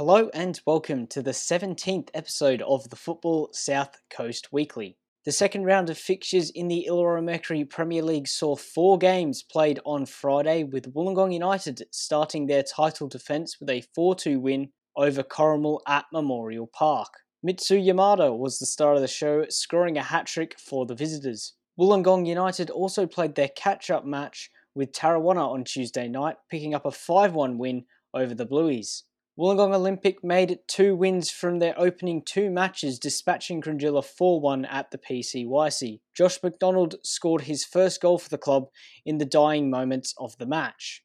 Hello and welcome to the 17th episode of the Football South Coast Weekly. The second round of fixtures in the Illawarra Mercury Premier League saw four games played on Friday, with Wollongong United starting their title defence with a 4 2 win over Corrimal at Memorial Park. Mitsu Yamada was the star of the show, scoring a hat trick for the visitors. Wollongong United also played their catch up match with Tarrawanna on Tuesday night, picking up a 5 1 win over the Blueys. Wollongong Olympic made it two wins from their opening two matches, dispatching Cringila 4 1 at the PCYC. Josh McDonald scored his first goal for the club in the dying moments of the match.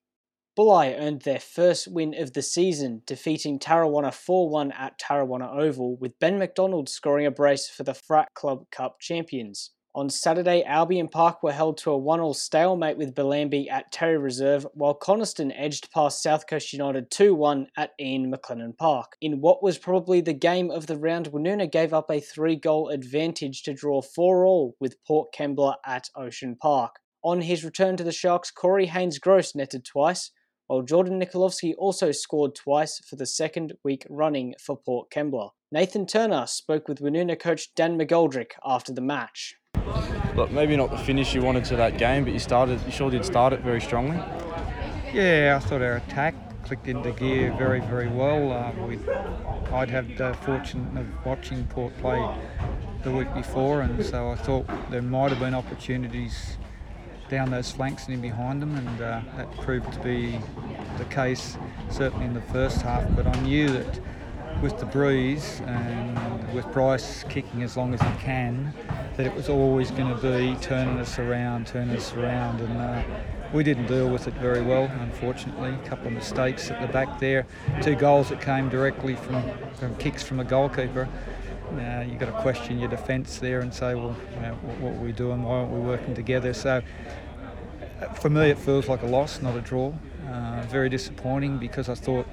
Bulli earned their first win of the season, defeating Tarrawanna 4 1 at Tarrawanna Oval, with Ben McDonald scoring a brace for the Frat Club Cup champions. On Saturday, Albion Park were held to a one-all stalemate with Bellambi at Terry Reserve, while Coniston edged past South Coast United 2 1 at Ian McLennan Park. In what was probably the game of the round, Woonona gave up a three goal advantage to draw 4 all with Port Kembla at Ocean Park. On his return to the Sharks, Corey Haynes Gross netted twice, while Jordan Nikolovsky also scored twice for the second week running for Port Kembla. Nathan Turner spoke with Woonona coach Dan McGoldrick after the match. Look, maybe not the finish you wanted to that game, but you started. You sure did start it very strongly. Yeah, I thought our attack clicked into gear very, very well. Uh, we, I'd had the fortune of watching Port play the week before, and so I thought there might have been opportunities down those flanks and in behind them, and uh, that proved to be the case certainly in the first half. But I knew that with the breeze and with Bryce kicking as long as he can, that it was always going to be turning us around, turning us around, and uh, we didn't deal with it very well, unfortunately. A couple of mistakes at the back there, two goals that came directly from, from kicks from the goalkeeper. Uh, you've got to question your defence there and say, well, you know, what, what, are we doing? Why aren't we working together? So, uh, for me, it feels like a loss, not a draw. Uh, very disappointing because I thought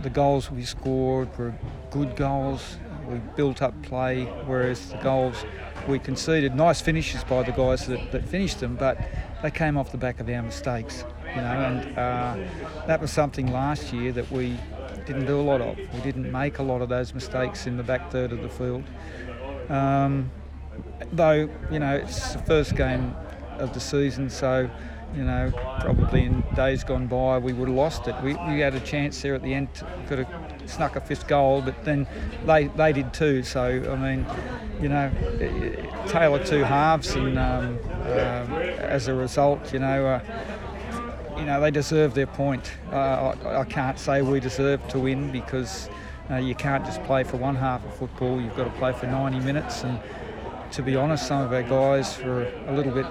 the goals we scored were good goals. We built up play, whereas the goals we conceded nice finishes by the guys that, that finished them, but they came off the back of our mistakes, you know, and uh, that was something last year that we didn't do a lot of. We didn't make a lot of those mistakes in the back third of the field. Um, though, you know, it's the first game of the season, so you know, probably in days gone by we would have lost it. We, we had a chance there at the end, could have snuck a fifth goal, but then they, they did too. So, I mean, you know, tale of two halves, and um, uh, as a result, you know, uh, you know, they deserve their point. Uh, I, I, can't say we deserve to win because uh, you can't just play for one half of football. You've got to play for 90 minutes, and to be honest, some of our guys were a little bit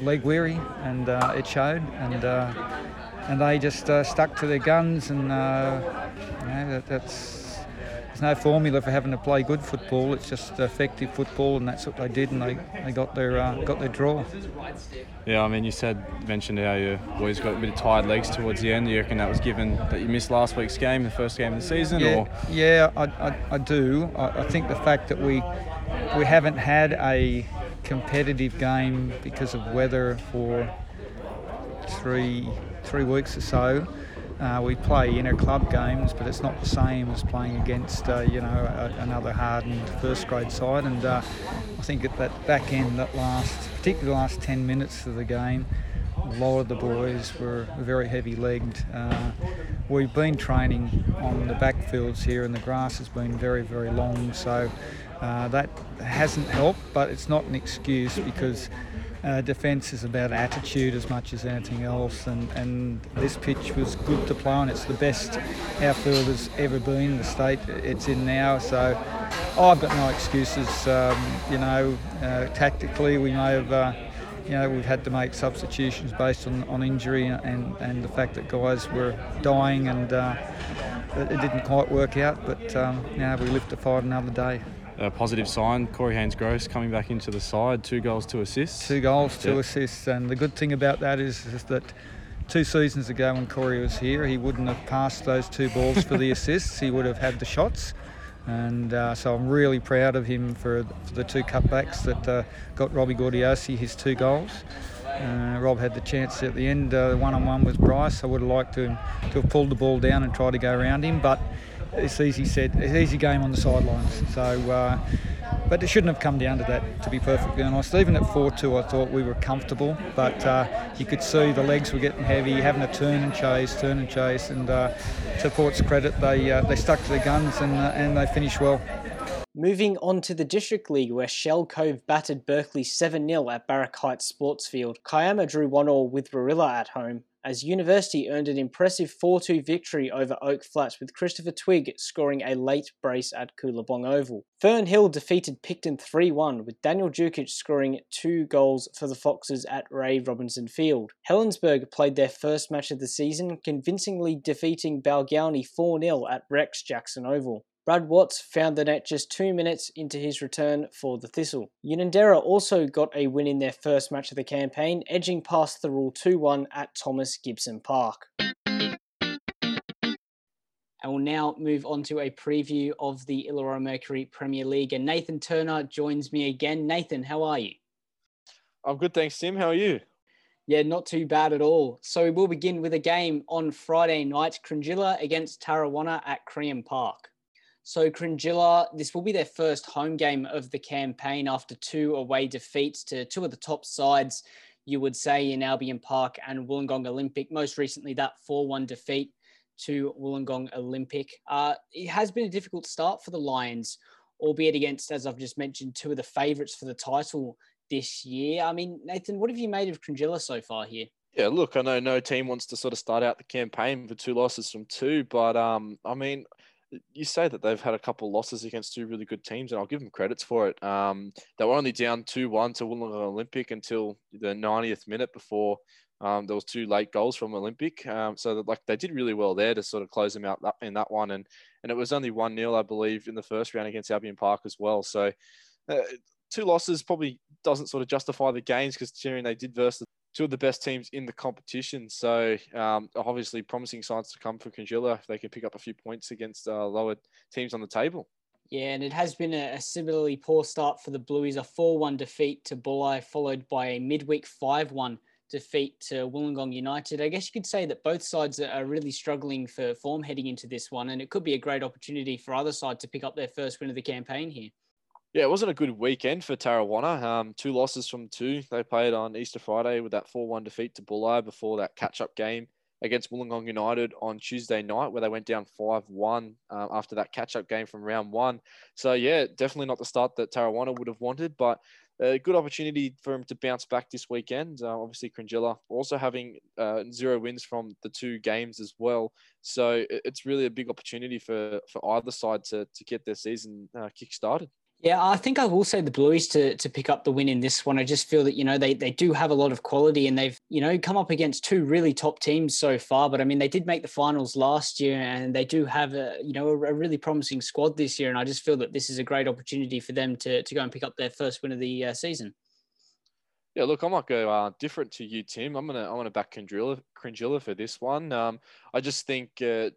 leg weary, and uh, it showed. And uh, and they just uh, stuck to their guns, and uh, know, that, that's there's no formula for having to play good football. It's just effective football, and that's what they did, and they, they got their uh, got their draw. Yeah, I mean, you said mentioned how you boys got a bit of tired legs towards the end. Do you reckon that was given that you missed last week's game, the first game of the season, yeah, or? Yeah, I, I, I do. I, I think the fact that we we haven't had a competitive game because of weather for three three weeks or so. Uh, we play inner club games, but it's not the same as playing against uh, you know a, another hardened first grade side. And uh, I think at that back end, that last, particularly the last 10 minutes of the game, a lot of the boys were very heavy legged. Uh, we've been training on the backfields here, and the grass has been very very long, so uh, that hasn't helped, but it's not an excuse because uh, defence is about attitude as much as anything else, and, and this pitch was good to play on. It's the best our field has ever been, in the state it's in now. So I've got no excuses. Um, you know, uh, tactically we may have. Uh, you know, we've had to make substitutions based on, on injury and, and the fact that guys were dying and uh, it, it, didn't quite work out. But um, now we live to fight another day a positive sign. Corey Haynes Gross coming back into the side, two goals, two assists. Two goals, two yep. assists, and the good thing about that is, is, that two seasons ago when Corey was here, he wouldn't have passed those two balls for the assists. He would have had the shots. And uh, so I'm really proud of him for, for the two cutbacks that uh, got Robbie Gordiosi his two goals. Uh, Rob had the chance at the end, one on one with Bryce. I would have liked to, to have pulled the ball down and tried to go around him, but it's easy said, it's easy game on the sidelines. So, uh, but it shouldn't have come down to that, to be perfectly honest. Even at 4-2, I thought we were comfortable, but uh, you could see the legs were getting heavy, having to turn and chase, turn and chase. And uh, to Port's credit, they uh, they stuck to their guns and uh, and they finished well. Moving on to the District League, where Shell Cove battered Berkeley 7 0 at Barrack Heights Sports Field. Kiama drew 1 all with Warilla at home, as University earned an impressive 4 2 victory over Oak Flats, with Christopher Twigg scoring a late brace at Kooloobong Oval. Fernhill defeated Picton 3 1, with Daniel Dukic scoring two goals for the Foxes at Ray Robinson Field. Helensburgh played their first match of the season, convincingly defeating Balgownie 4 0 at Rex Jackson Oval. Brad Watts found the net just two minutes into his return for the Thistle. Unanderra also got a win in their first match of the campaign, edging past Thirroul 2 1 at Thomas Gibson Park. And we'll now move on to a preview of the Illawarra Mercury Premier League. And Nathan Turner joins me again. Nathan, how are you? I'm good, thanks, Tim. How are you? Yeah, not too bad at all. So we'll begin with a game on Friday night, Cringila against Tarrawanna at Crean Park. So Cringila, this will be their first home game of the campaign after two away defeats to two of the top sides, you would say, in Albion Park and Wollongong Olympic. Most recently, that 4-1 defeat to Wollongong Olympic. Uh, it has been a difficult start for the Lions, albeit against, as I've just mentioned, two of the favourites for the title this year. I mean, Nathan, what have you made of Cringila so far here? Yeah, look, I know no team wants to sort of start out the campaign with two losses from two, but um, I mean, you say that they've had a couple losses against two really good teams, and I'll give them credits for it. Um, they were only down two one to Wollongong Olympic until the 90th minute before um, there was two late goals from Olympic. Um, so that, like they did really well there to sort of close them out in that one, and and it was only one 0 I believe in the first round against Albion Park as well. So. Uh, two losses probably doesn't sort of justify the gains because considering they did versus two of the best teams in the competition. So um, obviously promising signs to come for Cringila if they can pick up a few points against uh, lower teams on the table. Yeah, and it has been a, similarly poor start for the Blues. A 4-1 defeat to Bulli, followed by a midweek 5-1 defeat to Wollongong United. I guess you could say that both sides are really struggling for form heading into this one, and it could be a great opportunity for either side to pick up their first win of the campaign here. Yeah, it wasn't a good weekend for Tarrawanna. Um, two losses from two. They played on Easter Friday with that 4 1 defeat to Bulli before that catch up game against Wollongong United on Tuesday night, where they went down 5 1 uh, after that catch up game from round one. So, yeah, definitely not the start that Tarrawanna would have wanted, but a good opportunity for him to bounce back this weekend. Uh, obviously, Cringila also having uh, zero wins from the two games as well. So, it's really a big opportunity for, for either side to, to get their season uh, kick started. Yeah, I think I will say the Blues to to pick up the win in this one. I just feel that you know they they do have a lot of quality and they've you know come up against two really top teams so far. But I mean they did make the finals last year and they do have a you know a, a really promising squad this year. And I just feel that this is a great opportunity for them to to go and pick up their first win of the uh, season. Yeah, look, I might go uh, different to you, Tim. I'm gonna I'm gonna back Cringila, Cringila for this one. Um, I just think uh,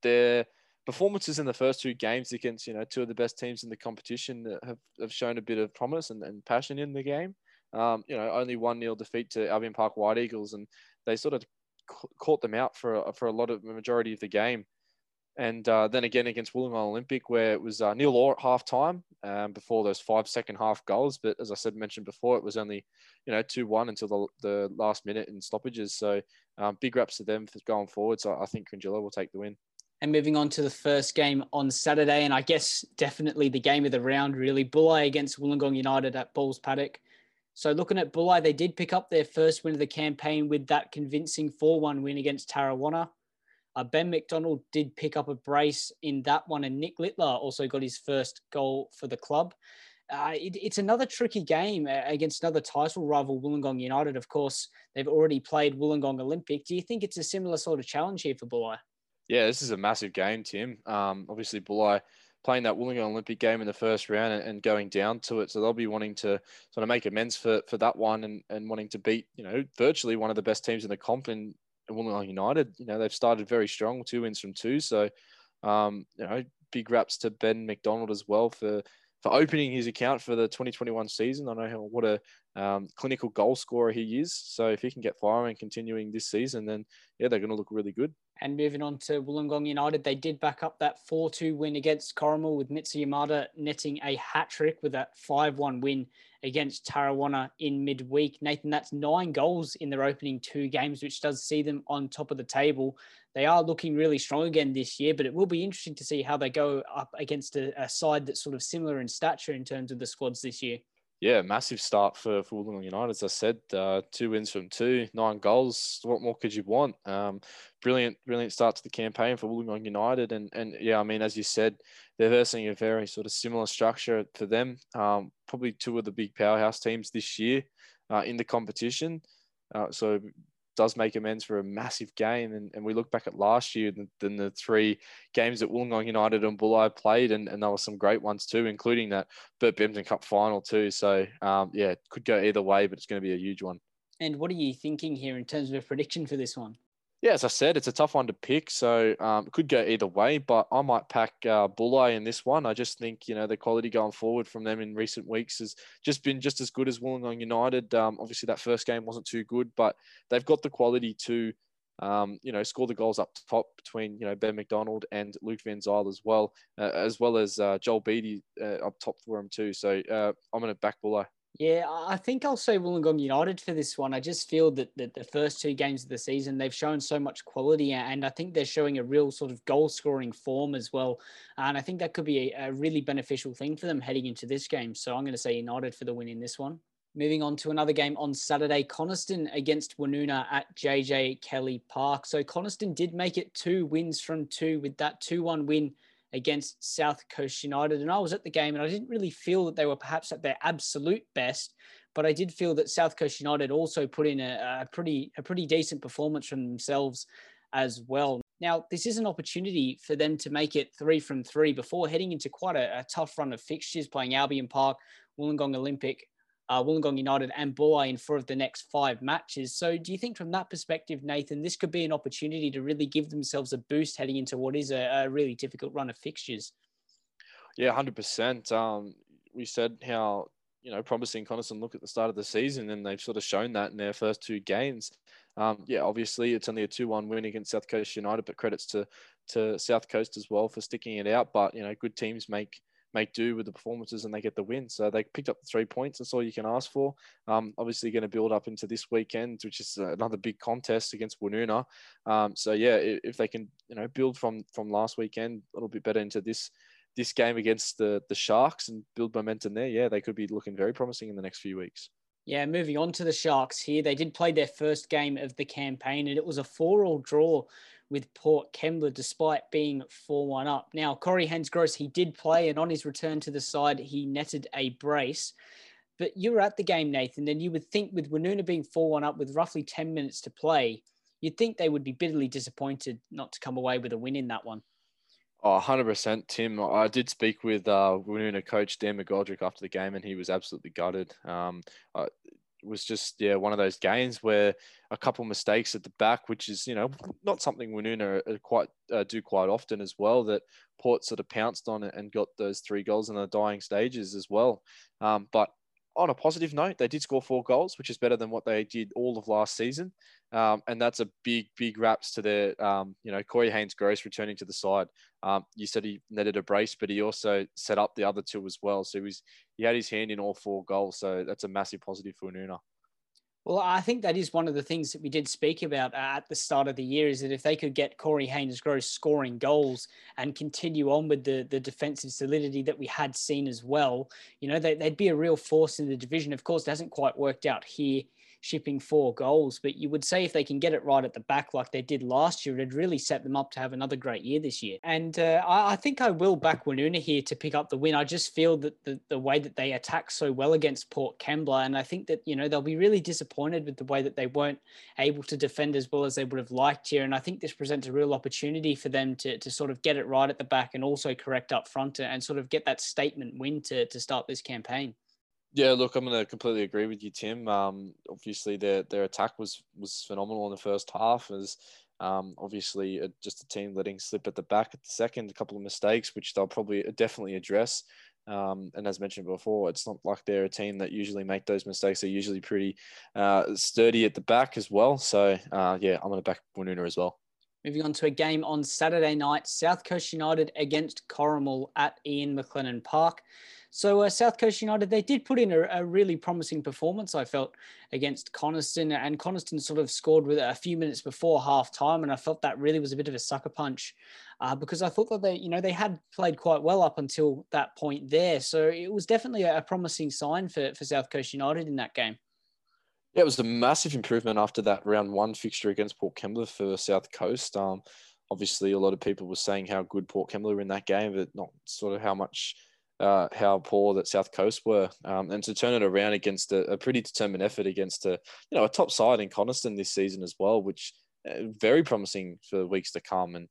they're performances in the first two games against you know two of the best teams in the competition have, have shown a bit of promise and, and passion in the game. Um, you know, only one nil defeat to Albion Park White Eagles, and they sort of caught them out for a, for a lot of the majority of the game. And uh, then again against Wollongong Olympic, where it was uh, nil all at half time um, before those five second half goals. But as I said, mentioned before, it was only, you know, 2 1 until the, the last minute in stoppages. So um, big raps to them for going forward. So I think Cringila will take the win. And moving on to the first game on Saturday, and I guess definitely the game of the round, really. Bulli against Wollongong United at Balls Paddock. So looking at Bulli, they did pick up their first win of the campaign with that convincing 4-1 win against Tarrawanna. Uh, ben McDonald did pick up a brace in that one, and Nick Littler also got his first goal for the club. Uh, it, it's another tricky game uh, against another title rival, Wollongong United. Of course, they've already played Wollongong Olympic. Do you think it's a similar sort of challenge here for Bulli? Yeah, this is a massive game, Tim. Um, obviously, Bulli playing that Wollongong Olympic game in the first round and, and, going down to it. So they'll be wanting to sort of make amends for, for that one and, and wanting to beat, you know, virtually one of the best teams in the comp in Wollongong United. You know, they've started very strong, two wins from two. So, um, you know, big raps to Ben McDonald as well for for opening his account for the 2021 season. I know how, what a um, clinical goal scorer he is. So if he can get firing continuing this season, then yeah, they're going to look really good. And moving on to Wollongong United, they did back up that 4 2 win against Corrimal with Mitsu Yamada netting a hat trick with that 5 1 win against Tarrawanna in midweek. Nathan, that's nine goals in their opening two games, which does see them on top of the table. They are looking really strong again this year, but it will be interesting to see how they go up against a, a side that's sort of similar in stature in terms of the squads this year yeah, massive start for, for Wollongong United. As I said, uh, two wins from two, nine goals. What more could you want? Um, brilliant, brilliant start to the campaign for Wollongong United. And and yeah, I mean, as you said, they're versing a very sort of similar structure for them. Um, probably two of the big powerhouse teams this year uh, in the competition. Uh, so does make amends for a massive game. And, and we look back at last year, then the three games that Wollongong United and Bulli played, and, and there were some great ones too, including that Bert Bampton Cup final too. So um, yeah, it could go either way, but it's going to be a huge one. And what are you thinking here in terms of a prediction for this one? Yeah, as I said, it's a tough one to pick. So um, could go either way, but I might pack uh, Bulli in this one. I just think, you know, the quality going forward from them in recent weeks has just been just as good as Wollongong United. Um, obviously, that first game wasn't too good, but they've got the quality to, um, you know, score the goals up top between, you know, Ben McDonald and Luke Van Zyl as well, uh, as well as uh, Joel Beattie uh, up top for him too. So uh, I'm going to back Bulli. Yeah, I think I'll say Wollongong United for this one. I just feel that, that the first two games of the season, they've shown so much quality, and I think they're showing a real sort of goal scoring form as well. And I think that could be a, a really beneficial thing for them heading into this game. So I'm going to say United for the win in this one. Moving on to another game on Saturday, Coniston against Woonona at JJ Kelly Park. So Coniston did make it two wins from two with that 2 1 win against South Coast United. And I was at the game and I didn't really feel that they were perhaps at their absolute best, but I did feel that South Coast United also put in a, a pretty a pretty decent performance from themselves as well. Now, this is an opportunity for them to make it three from three before heading into quite a, a tough run of fixtures, playing Albion Park, Wollongong Olympic, uh, Wollongong United and Bulli in four of the next five matches. So, do you think from that perspective, Nathan, this could be an opportunity to really give themselves a boost heading into what is a, a really difficult run of fixtures? Yeah, hundred percent. Um, we said how you know promising Coniston look at the start of the season, and they've sort of shown that in their first two games. Um, yeah, obviously it's only a two-one win against South Coast United, but credits to to South Coast as well for sticking it out. But you know, good teams make make do with the performances and they get the win. So they picked up the three points. That's all you can ask for. Um, obviously, going to build up into this weekend, which is another big contest against Woonona. Um, so yeah, if they can, you know, build from from last weekend a little bit better into this this game against the the Sharks and build momentum there, yeah, they could be looking very promising in the next few weeks. Yeah, moving on to the Sharks here. They did play their first game of the campaign and it was a 4 all draw with Port Kembla despite being 4 1 up. Now, Corey Haynes-Gross, he did play, and on his return to the side, he netted a brace. But you were at the game, Nathan, and you would think with Woonona being 4 1 up with roughly 10 minutes to play, you'd think they would be bitterly disappointed not to come away with a win in that one. Oh, 100%, Tim. I did speak with uh, Woonona coach Dan McGoldrick after the game, and he was absolutely gutted. Um, uh, was just yeah one of those games where a couple mistakes at the back, which is you know not something Woonona quite uh, do quite often as well. That Port sort of pounced on it and got those three goals in the dying stages as well. Um, but on a positive note, they did score four goals, which is better than what they did all of last season. Um, and that's a big, big raps to their, um, you know, Corey Haynes-Gross returning to the side. Um, you said he netted a brace, but he also set up the other two as well. So he was, he had his hand in all four goals. So that's a massive positive for Nuna. Well, I think that is one of the things that we did speak about uh, at the start of the year is that if they could get Corey Haynes-Gross scoring goals and continue on with the, the defensive solidity that we had seen as well, you know, they, would be a real force in the division. Of course, it hasn't quite worked out here shipping four goals. But you would say if they can get it right at the back like they did last year, it'd really set them up to have another great year this year. And uh, I, I, think I will back Woonona here to pick up the win. I just feel that the, the way that they attack so well against Port Kembla, and I think that, you know, they'll be really disappointed with the way that they weren't able to defend as well as they would have liked here. And I think this presents a real opportunity for them to, to sort of get it right at the back and also correct up front and sort of get that statement win to, to start this campaign. Yeah, look, I'm going to completely agree with you, Tim. Um, obviously, their their attack was was phenomenal in the first half. As um, obviously just a team letting slip at the back at the second, a couple of mistakes, which they'll probably definitely address. Um, and as mentioned before, it's not like they're a team that usually make those mistakes. They're usually pretty uh, sturdy at the back as well. So uh, yeah, I'm going to back Woonona as well. Moving on to a game on Saturday night, South Coast United against Corrimal at Ian McLennan Park. So uh, South Coast United, they did put in a, a, really promising performance, I felt, against Coniston. And Coniston sort of scored with a few minutes before half time. And I felt that really was a bit of a sucker punch uh, because I thought that they, you know, they had played quite well up until that point there. So it was definitely a, a promising sign for, for South Coast United in that game. Yeah, it was a massive improvement after that round one fixture against Port Kembla for South Coast. Um, obviously, a lot of people were saying how good Port Kembla were in that game, but not sort of how much uh, how poor that South Coast were, um, and to turn it around against a, a, pretty determined effort against a you know a top side in Coniston this season as well, which uh, very promising for weeks to come, and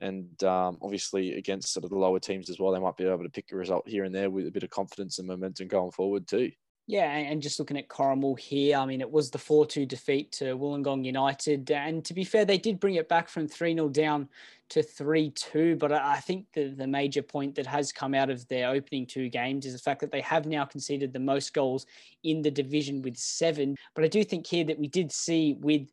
and um, obviously against sort of the lower teams as well, they might be able to pick a result here and there with a bit of confidence and momentum going forward too. Yeah, and just looking at Corrimal here, I mean, it was the 4 2 defeat to Wollongong United. And to be fair, they did bring it back from 3 0 down to 3 2. But I think the, the major point that has come out of their opening two games is the fact that they have now conceded the most goals in the division with seven. But I do think here that we did see with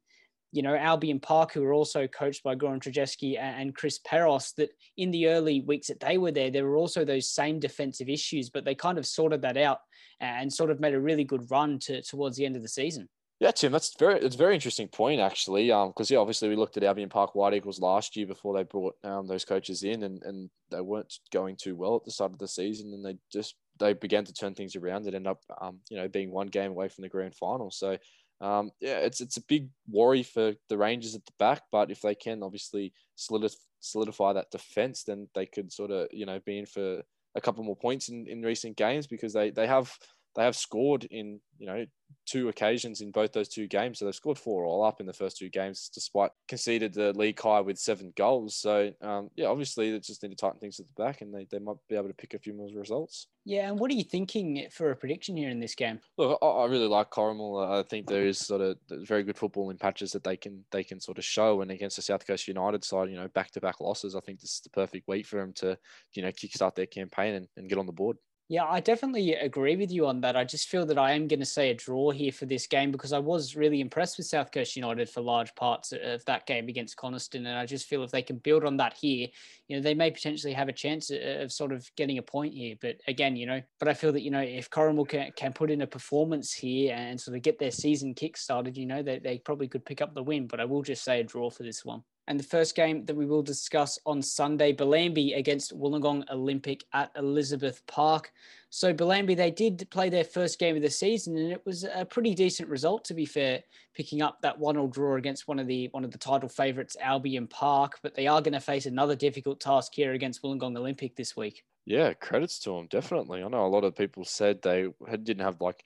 you know, Albion Park, who were also coached by Goran Trajeski and Chris Peros, that in the early weeks that they were there, there were also those same defensive issues, but they kind of sorted that out and sort of made a really good run to, towards the end of the season. Yeah, Tim, that's very it's very interesting point actually. Um, Because yeah, obviously we looked at Albion Park White Eagles last year before they brought um, those coaches in, and and they weren't going too well at the start of the season, and they just they began to turn things around. and end up um, you know being one game away from the grand final. So um, yeah, it's it's a big worry for the Rangers at the back, but if they can obviously solidify that defense, then they could sort of you know be in for a couple more points in, in recent games because they they have they have scored in you know two occasions in both those two games. So they've scored four all up in the first two games, despite conceded the league high with seven goals. So um, yeah, obviously they just need to tighten things at the back, and they, they might be able to pick a few more results. Yeah, and what are you thinking for a prediction here in this game? Look, I, I really like Corrimal. I think there is sort of very good football in patches that they can they can sort of show. And against the South Coast United side, you know, back to back losses, I think this is the perfect week for them to you know kickstart their campaign and, and get on the board. Yeah, I definitely agree with you on that. I just feel that I am going to say a draw here for this game because I was really impressed with South Coast United for large parts of that game against Coniston. And I just feel if they can build on that here, you know, they may potentially have a chance of sort of getting a point here. But again, you know, but I feel that, you know, if Corrimal can, can put in a performance here and sort of get their season kick started, you know, they, they probably could pick up the win. But I will just say a draw for this one. And the first game that we will discuss on Sunday, Bellambi against Wollongong Olympic at Elizabeth Park. So Bellambi, they did play their first game of the season, and it was a pretty decent result, to be fair, picking up that one-all draw against one of the one of the title favourites, Albion Park. But they are going to face another difficult task here against Wollongong Olympic this week. Yeah, credits to them, definitely. I know a lot of people said they didn't have like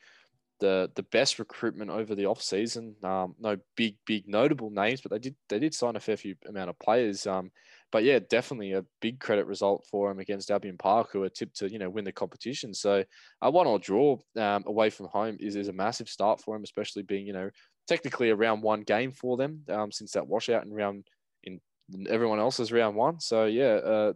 the the best recruitment over the off season. Um, no big big notable names, but they did they did sign a fair few amount of players. Um, but yeah, definitely a big credit result for them against Albion Park, who are tipped to you know win the competition. So a one or draw um, away from home is, is a massive start for them, especially being you know technically a round one game for them um, since that washout in round in everyone else's round one. So yeah, uh,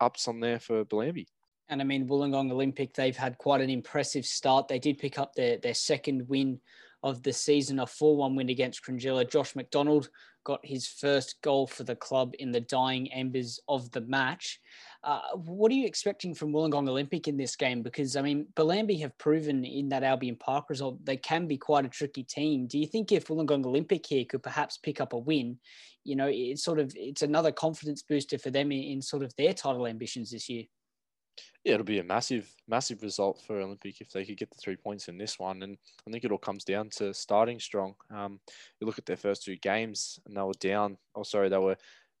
ups on there for Bellambi. And I mean, Wollongong Olympic, they've had quite an impressive start. They did pick up their, their second win of the season, a 4 1 win against Cringila. Josh McDonald got his first goal for the club in the dying embers of the match. Uh, what are you expecting from Wollongong Olympic in this game? Because, I mean, Bellambi have proven in that Albion Park result they can be quite a tricky team. Do you think if Wollongong Olympic here could perhaps pick up a win, you know, it's sort of it's another confidence booster for them in, in sort of their title ambitions this year? Yeah, it'll be a massive, massive result for Olympic if they could get the three points in this one. And I think it all comes down to starting strong. Um, you look at their first two games, and they were down. Oh, sorry, they were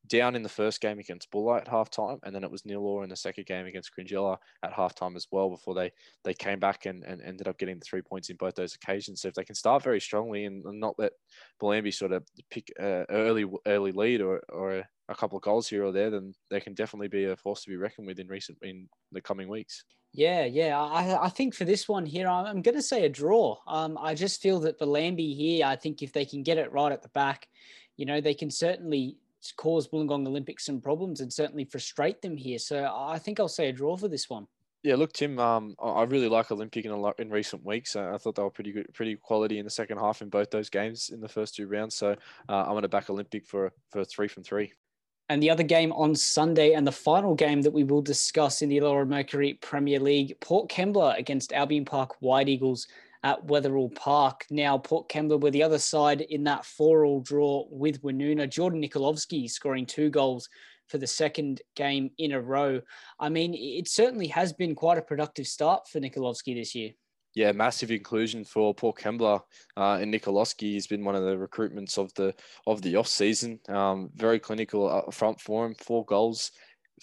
down in the first game against Bulli at halftime, and then it was nil all in the second game against Cringila at halftime as well. Before they they came back and, and ended up getting the three points in both those occasions. So if they can start very strongly and, not let Bellambi sort of pick early early lead or or a couple of goals here or there, then they can definitely be a force to be reckoned with in recent in the coming weeks. Yeah, yeah. I, I think for this one here, I'm going to say a draw. Um, I just feel that Bellambi here, I think if they can get it right at the back, you know, they can certainly cause Wollongong Olympics some problems and certainly frustrate them here. So I think I'll say a draw for this one. Yeah, look, Tim. Um, I really like Olympic in a in recent weeks. I thought they were pretty good, pretty quality in the second half in both those games in the first two rounds. So uh, I'm going to back Olympic for for three from three. And the other game on Sunday, and the final game that we will discuss in the Illawarra Mercury Premier League, Port Kembla against Albion Park White Eagles at Wetherill Park. Now, Port Kembla were the other side in that four-all draw with Woonona. Jordan Nikolovsky scoring two goals for the second game in a row. I mean, it certainly has been quite a productive start for Nikolovsky this year yeah, massive inclusion for Port Kembla uh, and Nikolovsky. He's been one of the recruitments of the of the off season. Um, very clinical up front for him. Four goals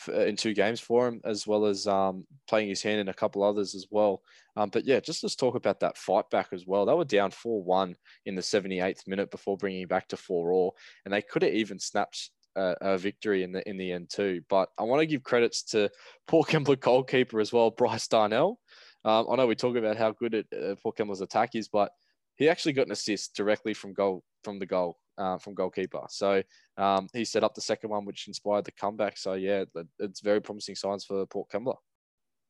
in two games for him, as well as um, playing his hand in a couple others as well. Um, but yeah, just let's talk about that fight back as well. They were down 4 1 in the 78th minute before bringing back to 4 all, and they could have even snapped a, victory in the in the end too. But I want to give credits to Port Kembla goalkeeper as well, Bryce Darnell. Um, I know we talk about how good it, uh, Port Kembla's attack is, but he actually got an assist directly from goal from the goal uh, from goalkeeper. So um, he set up the second one, which inspired the comeback. So yeah, it's very promising signs for Port Kembla.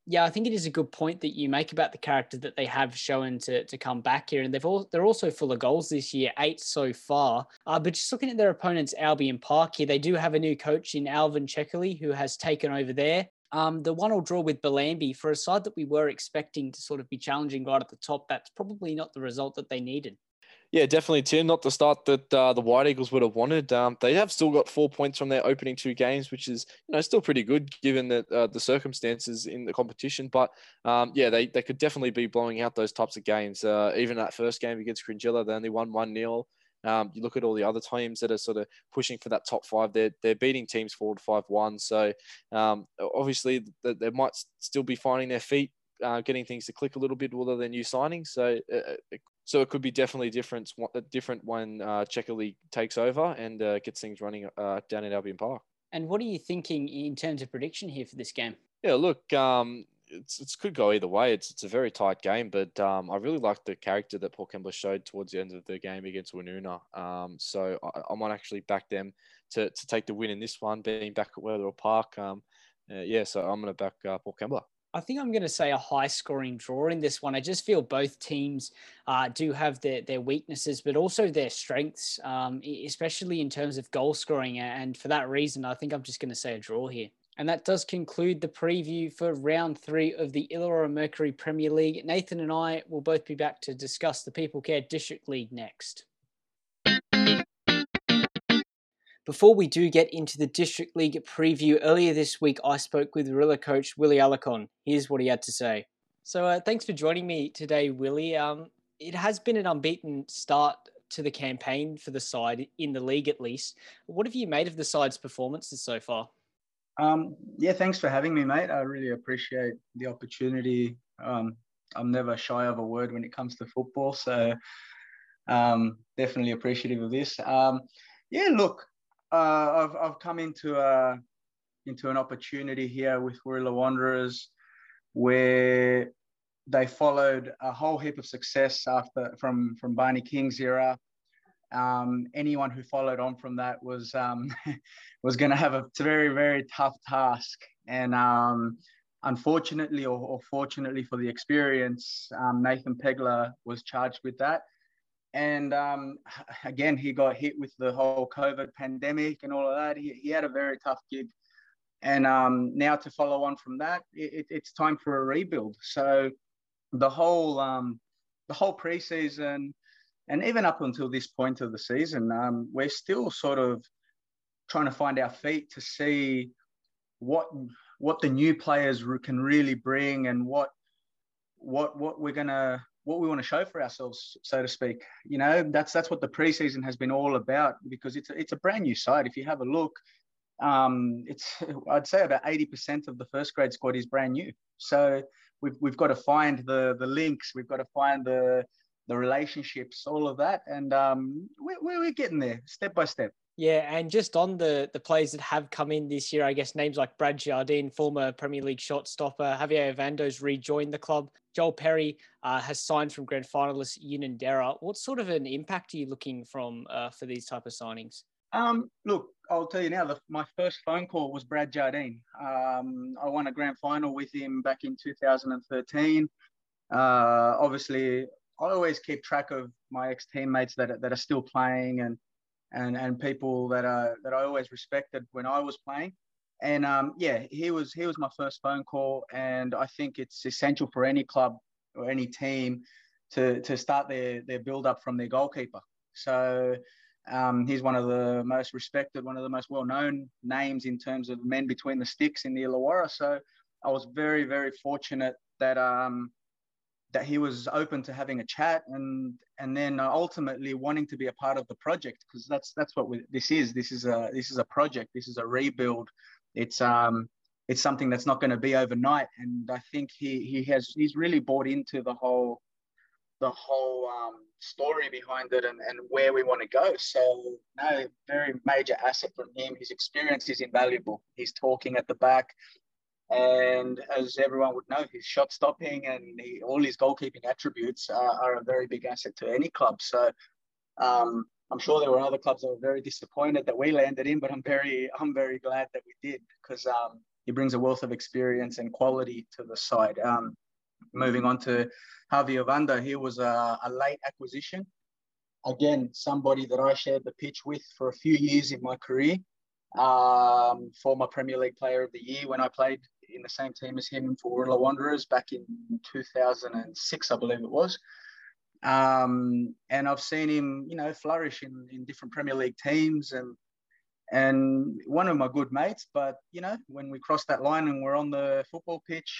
Yeah, I think it is a good point that you make about the character that they have shown to, to come back here, and they've all they're also full of goals this year, eight so far. Uh, but just looking at their opponents, Albion Park here, they do have a new coach in Alvin Checkerley who has taken over there. Um, the one all draw with Bellambi for a side that we were expecting to sort of be challenging right at the top, that's probably not the result that they needed. Yeah, definitely, Tim. Not the start that uh, the White Eagles would have wanted. Um, they have still got four points from their opening two games, which is you know still pretty good given that uh, the circumstances in the competition. But um, yeah, they, they could definitely be blowing out those types of games. Uh, even that first game against Cringila, they only won one 0 um, you look at all the other teams that are sort of pushing for that top five. They're they're beating teams four to five one. So um, obviously they, they might still be finding their feet, uh, getting things to click a little bit with their new signings. So uh, uh so it could be definitely different different when uh, Checkerley takes over and uh, gets things running uh, down at Albion Park. And what are you thinking in terms of prediction here for this game? Yeah, look, um, it's it could go either way. It's it's a very tight game, but um, I really like the character that Port Kembla showed towards the end of the game against Woonona. Um, so I, I, might actually back them to, to take the win in this one, being back at Wetherill Park. Um, uh, yeah, so I'm going to back uh, Port Kembla. I think I'm going to say a high scoring draw in this one. I just feel both teams uh, do have their, their weaknesses, but also their strengths, um, especially in terms of goal scoring. And for that reason, I think I'm just going to say a draw here. And that does conclude the preview for round three of the Illawarra Mercury Premier League. Nathan and I will both be back to discuss the People Care District League next. Before we do get into the District League preview, earlier this week I spoke with Rilla coach Willie Alarcon. Here's what he had to say. So, uh, thanks for joining me today, Willie. Um, it has been an unbeaten start to the campaign for the side, in the league at least. What have you made of the side's performances so far? Um, yeah, thanks for having me, mate. I really appreciate the opportunity. Um, I'm never shy of a word when it comes to football, so um, definitely appreciative of this. Um, yeah, look, uh, I've I've come into a into an opportunity here with Warilla Wanderers, where they followed a whole heap of success after from from Barney King's era. Um, anyone who followed on from that was um, was going to have a very very tough task, and um, unfortunately or, or, fortunately for the experience, um, Nathan Pegler was charged with that. And um, again, he got hit with the whole COVID pandemic and all of that. He, he had a very tough gig. And um, now to follow on from that, it, it's time for a rebuild. So the whole the whole preseason and even up until this point of the season, um, we're still sort of trying to find our feet to see what what the new players can really bring and what what what we're gonna what we want to show for ourselves, so to speak. You know, that's that's what the preseason has been all about because it's a, it's a brand new side. If you have a look, um, it's I'd say about eighty percent of the first grade squad is brand new. So we've we've got to find the the links. We've got to find the the relationships, all of that, and um, we're, we're getting there step by step. Yeah, and just on the the players that have come in this year, I guess names like Brad Jardine, former Premier League shot stopper, Javier Vando's rejoined the club. Joel Perry uh, has signed from grand finalist Unanderra. What sort of an impact are you looking from uh, for these type of signings? Um, look, I'll tell you now. The, my first phone call was Brad Jardine. Um, I won a grand final with him back in 2013. Uh, obviously, I always keep track of my ex teammates that, that are still playing and and and people that are that I always respected when I was playing. And um, yeah, he was he was my first phone call, and I think it's essential for any club or any team to to start their their build up from their goalkeeper. So um, he's one of the most respected, one of the most well known names in terms of men between the sticks in the Illawarra. So I was very very fortunate that um, that he was open to having a chat and and then ultimately wanting to be a part of the project because that's that's what we, this is. This is a this is a project. This is a rebuild. It's um it's something that's not going to be overnight. And i think he he has he's really bought into the whole the whole um, story behind it and, and where we want to go. So no very major asset from him. His experience is invaluable. He's talking at the back and as everyone would know, his shot stopping and he, all his goalkeeping attributes are, are, a very big asset to any club. So um, I'm sure there were other clubs that were very disappointed that we landed in, but I'm very I'm very glad that we did because um, he brings a wealth of experience and quality to the side. Um, moving on to Javi Ovanda, he was a, a late acquisition. Again, somebody that I shared the pitch with for a few years in my career um, former Premier League Player of the Year when I played in the same team as him for Warilla Wanderers back in 2006, I believe it was. Um, and I've seen him, you know, flourish in, in different Premier League teams and and one of my good mates. But you know, when we cross that line and we're on the football pitch,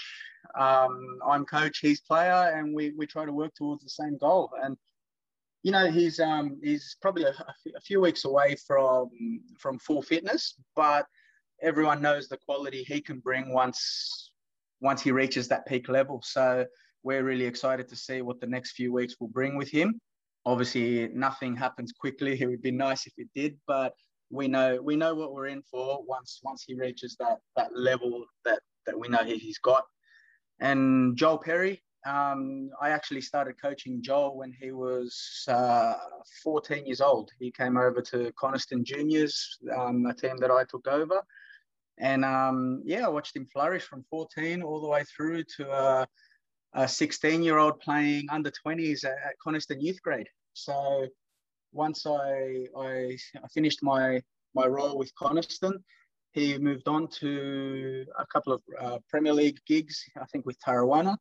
um, I'm coach, he's player, and we we try to work towards the same goal. And you know, he's um he's probably a, a few weeks away from from full fitness, but everyone knows the quality he can bring once once he reaches that peak level. So we're really excited to see what the next few weeks will bring with him. Obviously, nothing happens quickly. It would be nice if it did, but we know we know what we're in for once once he reaches that that level that that we know he's got. And Joel Perry, um, I actually started coaching Joel when he was uh, 14 years old. He came over to Coniston Juniors, um, a team that I took over, and um, yeah, I watched him flourish from 14 all the way through to a, a 16 year old playing under 20s at, at Coniston youth grade. So once I, I, I finished my, my role with Coniston, he moved on to a couple of uh, Premier League gigs, I think with Tarawana.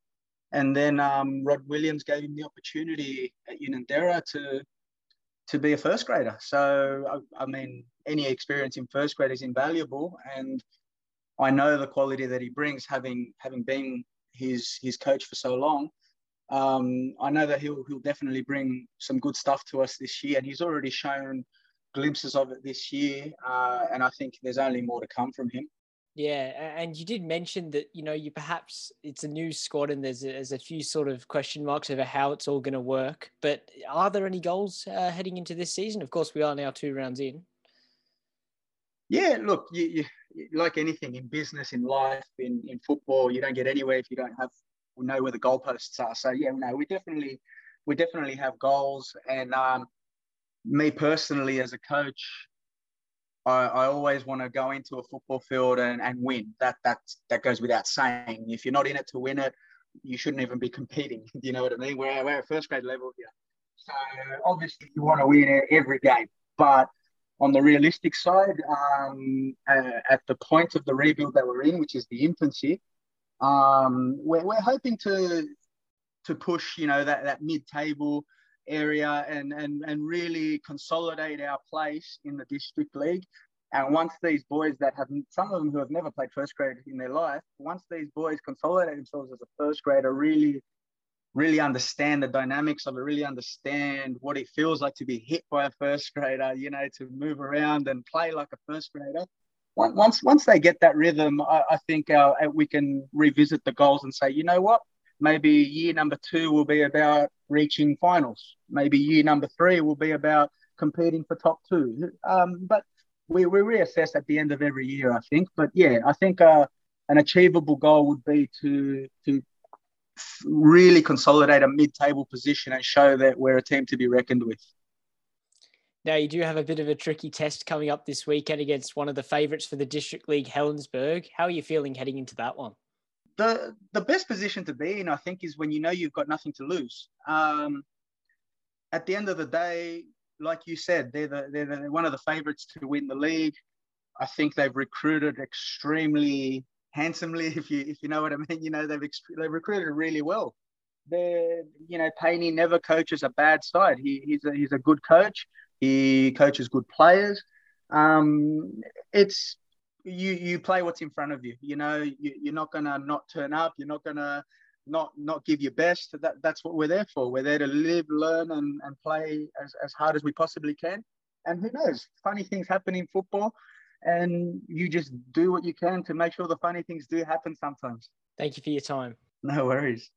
And then um, Rod Williams gave him the opportunity at Unanderra to to be a first grader. So, I, I, mean, any experience in first grade is invaluable. And I know the quality that he brings, having having been his his coach for so long. Um, I know that he'll he'll definitely bring some good stuff to us this year, and he's already shown glimpses of it this year. Uh, and I think there's only more to come from him. Yeah, and you did mention that you know you perhaps it's a new squad and there's a, there's a few sort of question marks over how it's all going to work. But are there any goals uh, heading into this season? Of course, we are now two rounds in. Yeah, look, you, you, like anything in business, in life, in, in football, you don't get anywhere if you don't have know where the goalposts are. So yeah, no, we definitely we definitely have goals. And um, me personally, as a coach, I, I always want to go into a football field and, and win. That that that goes without saying. If you're not in it to win it, you shouldn't even be competing. You know what I mean? We're, we're at first grade level here. So obviously you want to win every game, but on the realistic side, um, uh, at the point of the rebuild that we're in, which is the infancy, um, we're, we're hoping to to push, you know, that that mid-table area and, and, and really consolidate our place in the district league. And once these boys that have, some of them who have never played first grade in their life, once these boys consolidate themselves as a first grader, really, really understand the dynamics of it, really understand what it feels like to be hit by a first grader, you know, to move around and play like a first grader. Once, once they get that rhythm, I, I think uh, we can revisit the goals and say, you know what, maybe year number two will be about reaching finals. Maybe year number three will be about competing for top two. Um, but we, we reassess at the end of every year, I think. But yeah, I think uh, an achievable goal would be to to really consolidate a mid-table position and show that we're a team to be reckoned with. Now you do have a bit of a tricky test coming up this weekend against one of the favourites for the District League, Helensburgh. How are you feeling heading into that one? the the best position to be in, I think, is when you know you've got nothing to lose. Um, at the end of the day, like you said, they're the, they're the, one of the favourites to win the league. I think they've recruited extremely handsomely, if you if you know what I mean. You know they've they've recruited really well. They're you know Payne never coaches a bad side. He, he's a he's a good coach. He coaches good players. Um, it's you you play what's in front of you. You know you, you're not gonna not turn up. You're not gonna not not give your best. That that's what we're there for. We're there to live, learn, and, and play as, as hard as we possibly can. And who knows? Funny things happen in football, and you just do what you can to make sure the funny things do happen sometimes. Thank you for your time. No worries.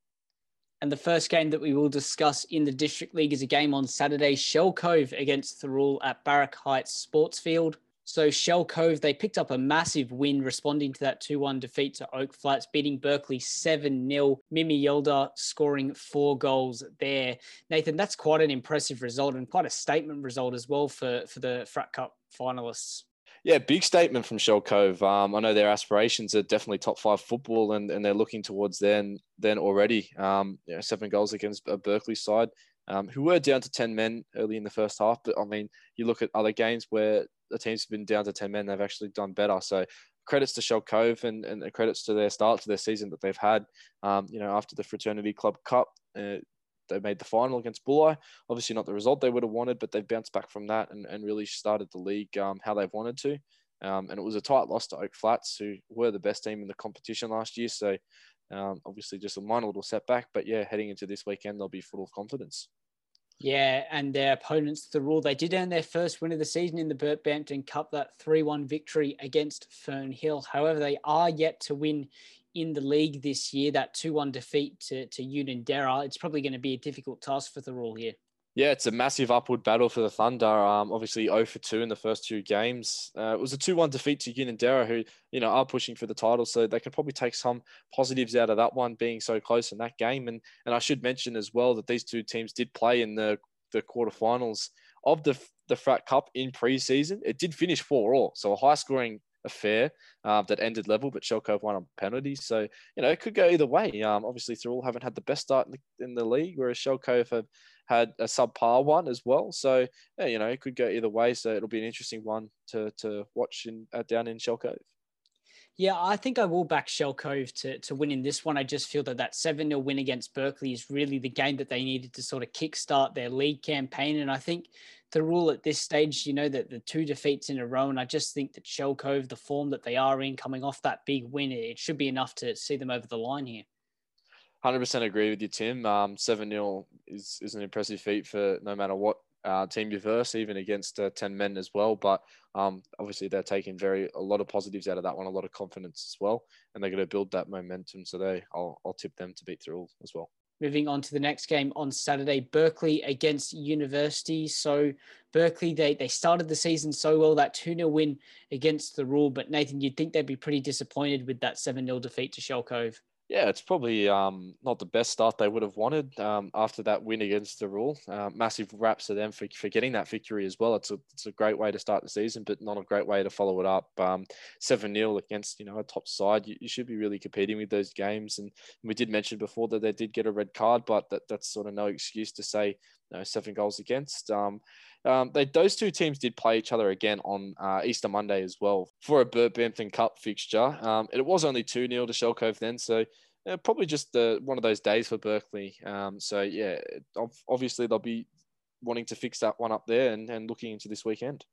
And the first game that we will discuss in the District League is a game on Saturday, Shell Cove against Thirroul at Barrack Heights Sports Field. So Shell Cove, they picked up a massive win responding to that 2-1 defeat to Oak Flats, beating Berkeley 7-0. Mimi Yelder scoring four goals there. Nathan, that's quite an impressive result and quite a statement result as well for, for the Frat Cup finalists. Yeah, big statement from Shell Cove. Um, I know their aspirations are definitely top five football, and, and they're looking towards then then already. Um, you know, seven goals against a Berkeley side, um, who were down to ten men early in the first half. But I mean, you look at other games where the teams have been down to 10 men, they've actually done better. So credits to Shell Cove and, and credits to their start to their season that they've had. Um, you know, after the Fraternity Club Cup, uh, they made the final against Bulli. Obviously, not the result they would have wanted, but they've bounced back from that and, and really started the league um, how they've wanted to. Um, and it was a tight loss to Oak Flats, who were the best team in the competition last year. So, um, obviously, just a minor little setback. But yeah, heading into this weekend, they'll be full of confidence. Yeah, and their opponents, Thirroul, they did earn their first win of the season in the Bert Bampton Cup, that 3 1 victory against Fernhill. However, they are yet to win in the league this year, that 2 1 defeat to, to Unanderra. It's probably going to be a difficult task for Thirroul here. Yeah, it's a massive upward battle for the Thunder. Um, obviously 0 for 2 in the first two games. Uh, it was a 2-1 defeat to Unanderra, who, you know, are pushing for the title. So they can probably take some positives out of that one being so close in that game. And and I should mention as well that these two teams did play in the, the quarterfinals of the the Frat Cup in preseason. It did finish 4 all. So a high scoring affair uh, that ended level, but Shell Cove won on penalties. So, you know, it could go either way. Um, obviously, Thirroul haven't had the best start in the, in the league, whereas Shell Cove have had a subpar one as well. So yeah, you know it could go either way. So it'll be an interesting one to to watch in uh, down in Shell Cove. Yeah, I think I will back Shell Cove to, to win in this one. I just feel that that 7 0 win against Berkeley is really the game that they needed to sort of kickstart their league campaign. And I think Thirroul at this stage, you know, that the two defeats in a row. And I just think that Shell Cove, the form that they are in coming off that big win, it should be enough to see them over the line here. Hundred percent agree with you, Tim. Um, seven 0 is is an impressive feat for no matter what uh, team you verse, even against uh, ten men as well. But um, obviously they're taking very a lot of positives out of that one, a lot of confidence as well, and they're going to build that momentum. So they, I'll I'll tip them to beat Thirroul as well. Moving on to the next game on Saturday, Berkeley against University. So Berkeley, they they started the season so well that 2 0 win against Thirroul. But Nathan, you'd think they'd be pretty disappointed with that 7 0 defeat to Shell Cove. Yeah, it's probably um, not the best start they would have wanted um, after that win against Thirroul. Uh, massive raps to them for, for getting that victory as well. It's a, it's a great way to start the season, but not a great way to follow it up. Um, 7 0 against you know a top side. You, you, should be really competing with those games. And we did mention before that they did get a red card, but that, that's sort of no excuse to say you know, seven goals against. Um, um, they those two teams did play each other again on uh, Easter Monday as well for a Bert Bampton Cup fixture. Um, it was only two 0 to Shell Cove then, so probably just uh, one of those days for Berkeley. Um, so yeah, obviously they'll be wanting to fix that one up there and, and looking into this weekend.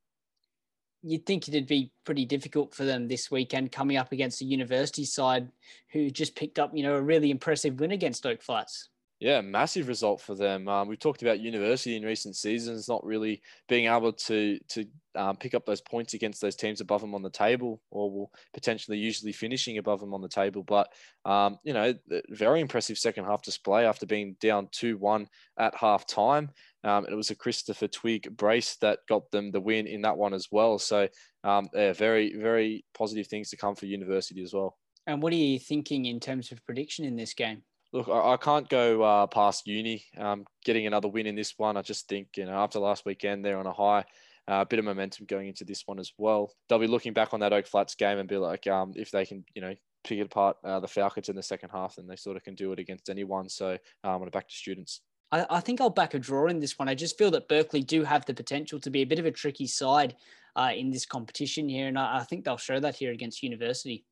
You'd think it'd be pretty difficult for them this weekend coming up against a university side who just picked up, you know, a really impressive win against Oak Flats. Yeah, massive result for them. Um, we've talked about University in recent seasons not really being able to to um, pick up those points against those teams above them on the table, or potentially usually finishing above them on the table. But um, you know, very impressive second half display after being down two one at half time. Um, it was a Christopher Twig brace that got them the win in that one as well. So um, yeah, very very positive things to come for University as well. And what are you thinking in terms of prediction in this game? Look, I, I can't go uh, past uni. Um, getting another win in this one, I just think you know after last weekend they're on a high. Uh, a uh, bit of momentum going into this one as well. They'll be looking back on that Oak Flats game and be like, um, if they can, you know, pick it apart uh, the Falcons in the second half, then they sort of can do it against anyone. So um, I'm to back to students. I, think I'll back a draw in this one. I just feel that Berkeley do have the potential to be a bit of a tricky side uh, in this competition here, and I think they'll show that here against University.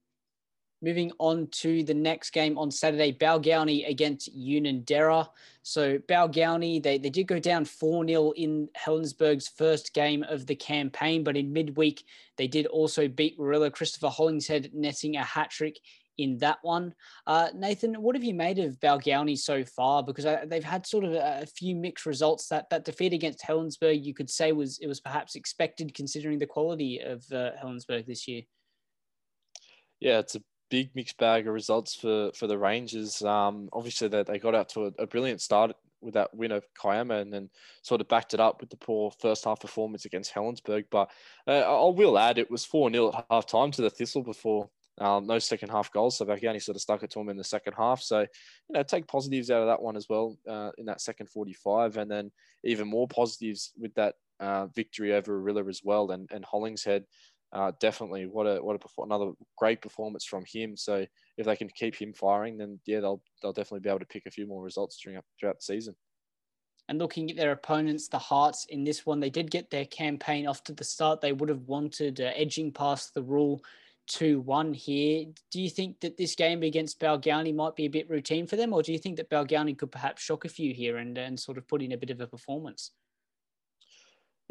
Moving on to the next game on Saturday, Balgownie against Unanderra. So Balgownie, they, they did go down 4-0 in Helensburgh's first game of the campaign, but in midweek, they did also beat Warilla. Christopher Hollingshead netting a hat-trick in that one. Uh, Nathan, what have you made of Balgownie so far? Because uh, they've had sort of a, a, few mixed results. That that defeat against Helensburgh, you could say was it was perhaps expected considering the quality of uh, Helensburgh this year. Yeah, it's a big mixed bag of results for for the Rangers. Um, obviously, that they got out to a, a, brilliant start with that win over Kiama, and then sort of backed it up with the poor first half performance against Helensburgh. But uh, I will add, it was four 0 at half time to the Thistle before. Um, no second half goals, so Balgownie sort of stuck it to him in the second half. So, you know, take positives out of that one as well uh, in that second 45, and then even more positives with that uh, victory over Warilla as well, and and Hollingshead uh, definitely what a what a another great performance from him. So if they can keep him firing, then yeah, they'll they'll definitely be able to pick a few more results during throughout the season. And looking at their opponents, the Hearts in this one, they did get their campaign off to the start. They would have wanted uh, edging past Thirroul 2 1 here. Do you think that this game against Balgownie might be a bit routine for them, or do you think that Balgownie could perhaps shock a few here and, and sort of put in a bit of a performance?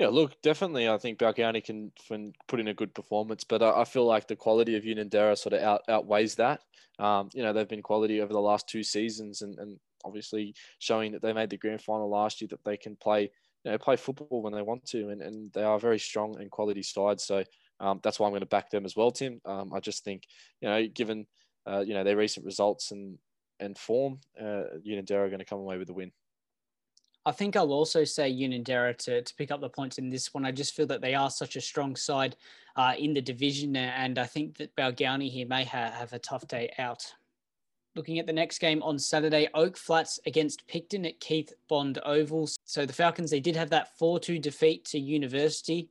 Yeah, look, definitely. I think Balgownie can, can put in a good performance, but I, I feel like the quality of Unanderra sort of out, outweighs that. Um, you know, they've been quality over the last two seasons, and, and obviously showing that they made the grand final last year that they can play, you know, play football when they want to, and, and they are very strong and quality side. So um, that's why I'm going to back them as well, Tim. Um, I just think, you know, given uh, you know their recent results and and form, uh, Unanderra are going to come away with the win. I think I'll also say Unanderra to, to pick up the points in this one. I just feel that they are such a strong side uh, in the division, and I think that Balgownie here may ha- have a tough day out. Looking at the next game on Saturday, Oak Flats against Picton at Keith Bond Oval. So the Falcons, they did have that 4 2 defeat to University.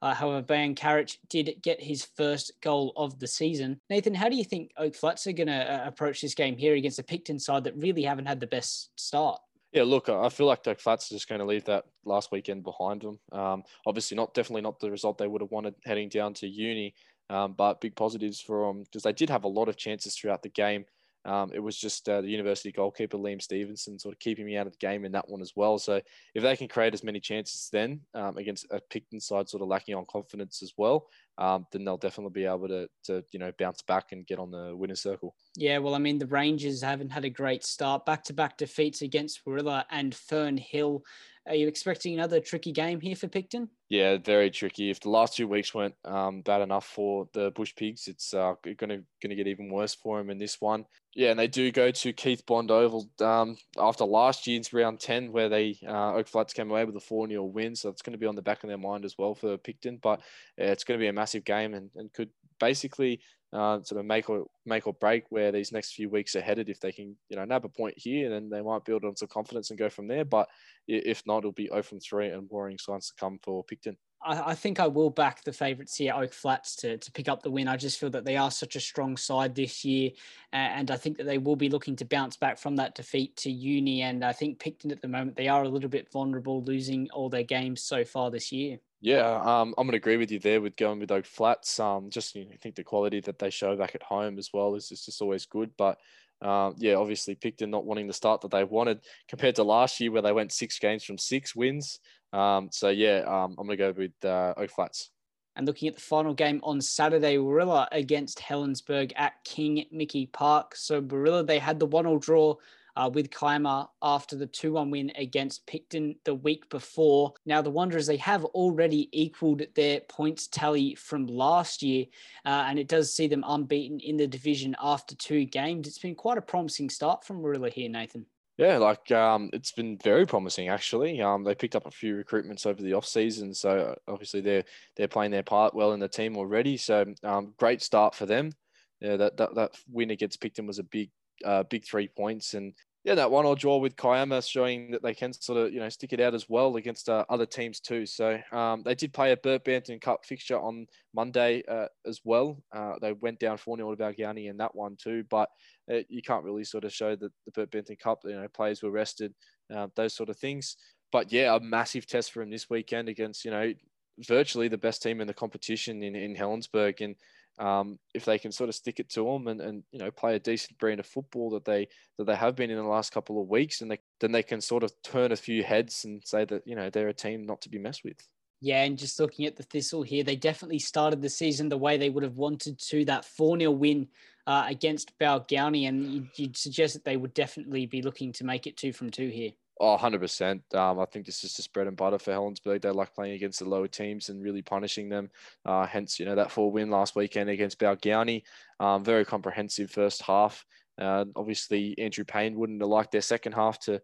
Uh, however, Bayan Karic did get his first goal of the season. Nathan, how do you think Oak Flats are going to uh, approach this game here against a Picton side that really haven't had the best start? Yeah, look, I feel like Oak Flats is just going to leave that last weekend behind them. Um, obviously, not definitely not the result they would have wanted heading down to uni, um, but big positives for them because they did have a lot of chances throughout the game. Um, it was just uh, the university goalkeeper Liam Stevenson sort of keeping me out of the game in that one as well. So if they can create as many chances then um, against a Picton side sort of lacking on confidence as well, um, then they'll definitely be able to, to you know bounce back and get on the winner's circle. Yeah, well, I mean the Rangers haven't had a great start. Back to back defeats against Warilla and Fern Hill. Are you expecting another tricky game here for Picton? Yeah, very tricky. If the last two weeks weren't um, bad enough for the Bush Pigs, it's uh, going to going to get even worse for them in this one. Yeah, and they do go to Keith Bond Oval um, after last year's round ten, where they uh, Oak Flats came away with a four 0 win. So it's going to be on the back of their mind as well for Picton. But it's going to be a massive game and, and could basically uh, sort of make or make or break where these next few weeks are headed. If they can, you know, nab a point here, then they might build on some confidence and go from there. But if not, it'll be 0 from 3 and worrying signs to come for Picton. I, I think I will back the favourites here, Oak Flats, to, to pick up the win. I just feel that they are such a strong side this year, and I think that they will be looking to bounce back from that defeat to Uni. And I think Picton at the moment they are a little bit vulnerable, losing all their games so far this year. Yeah, um, I'm going to agree with you there with going with Oak Flats. Um, just you know, I think the quality that they show back at home as well is, is just always good. But um, yeah, obviously Picton not wanting the start that they wanted compared to last year where they went six games from six wins. Um, so yeah, um, I'm going to go with uh, Oak Flats. And looking at the final game on Saturday, Warilla against Helensburgh at King Mickey Park. So Warilla, they had the one-all draw uh, with Kiama after the 2 1 win against Picton the week before. Now, the Wanderers, they have already equaled their points tally from last year, uh, and it does see them unbeaten in the division after two games. It's been quite a promising start from Warilla here, Nathan. Yeah, like um, it's been very promising actually. Um, they picked up a few recruitments over the off season, so obviously they're they're playing their part well in the team already. So um, great start for them. Yeah, that, that that win against Picton was a big uh, big three points, and yeah, that one or draw with Kiama showing that they can sort of you know stick it out as well against uh, other teams too. So um, they did play a Bert Bampton Cup fixture on Monday uh, as well. Uh, they went down 4 0 to Balgownie in that one too, but uh, you can't really sort of show that the Bert Bampton Cup, you know, players were rested, uh, those sort of things. But yeah, a massive test for him this weekend against you know virtually the best team in the competition in, in Helensburgh and um, if they can sort of stick it to them and, and you know play a decent brand of football that they that they have been in the last couple of weeks, and they, then they can sort of turn a few heads and say that you know they're a team not to be messed with. Yeah, and just looking at the Thistle here, they definitely started the season the way they would have wanted to. That 4 0 win uh, against Balgownie, and you'd, you'd suggest that they would definitely be looking to make it two from two here. Oh, 100%. Um, I think this is just bread and butter for Helensburgh. They like playing against the lower teams and really punishing them. Uh, hence, you know, that four win last weekend against Balgownie. Um, very comprehensive first half. Uh, obviously, Andrew Payne wouldn't have liked their second half to,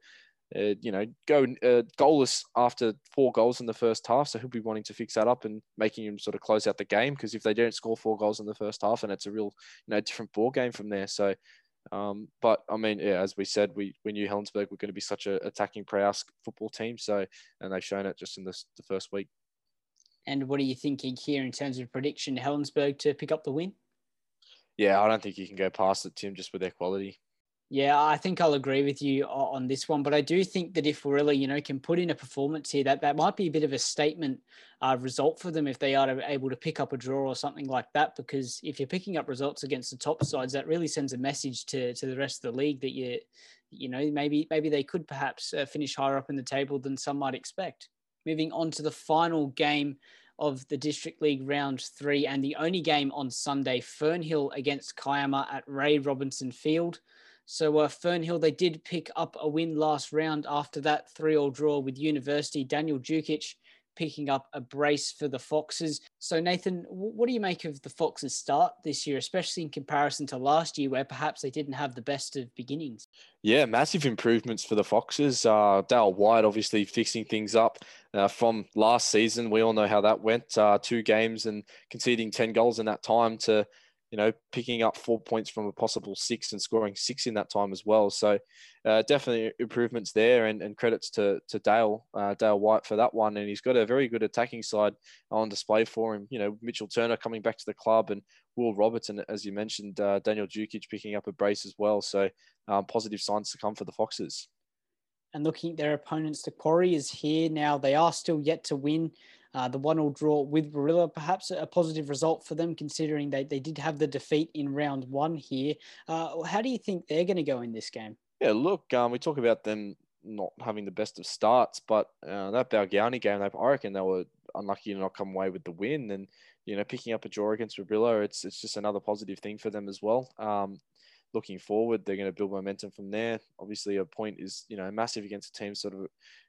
uh, you know, go uh, goalless after four goals in the first half. So he'll be wanting to fix that up and making him sort of close out the game because if they don't score four goals in the first half, and it's a real, you know, different ball game from there. So um, but I mean, yeah, as we said, we, we knew Helensburgh were going to be such an attacking prowess football team. So, and they've shown it just in this, the first week. And what are you thinking here in terms of prediction? Helensburgh to pick up the win? Yeah, I don't think you can go past it, Tim, just with their quality. Yeah, I think I'll agree with you on this one, but I do think that if we really, you know, can put in a performance here, that that might be a bit of a statement uh, result for them if they are able to pick up a draw or something like that. Because if you're picking up results against the top sides, that really sends a message to to the rest of the league that you, you know, maybe maybe they could perhaps uh, finish higher up in the table than some might expect. Moving on to the final game of the District League round three, and the only game on Sunday, Fernhill against Kiama at Ray Robinson Field. So uh, Fernhill, they did pick up a win last round after that three-all draw with University. Daniel Dukic picking up a brace for the Foxes. So Nathan, what do you make of the Foxes' start this year, especially in comparison to last year, where perhaps they didn't have the best of beginnings? Yeah, massive improvements for the Foxes. Uh, Dale White obviously fixing things up uh, from last season. We all know how that went. Uh, two games and conceding ten goals in that time to you know, picking up four points from a possible six and scoring six in that time as well. So uh, definitely improvements there, and, and credits to to Dale uh, Dale White for that one. And he's got a very good attacking side on display for him. You know, Mitchell Turner coming back to the club, and Will Robertson, as you mentioned, uh, Daniel Dukic picking up a brace as well. So um, positive signs to come for the Foxes. And looking at their opponents, the Quarry is here now. They are still yet to win. Uh, the one all draw with Warilla, perhaps a positive result for them, considering they, they did have the defeat in round one here. Uh, how do you think they're going to go in this game? Yeah, look, um, we talk about them not having the best of starts, but uh, that Balgownie game, I reckon they were unlucky to not come away with the win. And, you know, picking up a draw against Warilla, it's, it's just another positive thing for them as well. Um, looking forward, they're going to build momentum from there. Obviously, a point is you know massive against a team sort of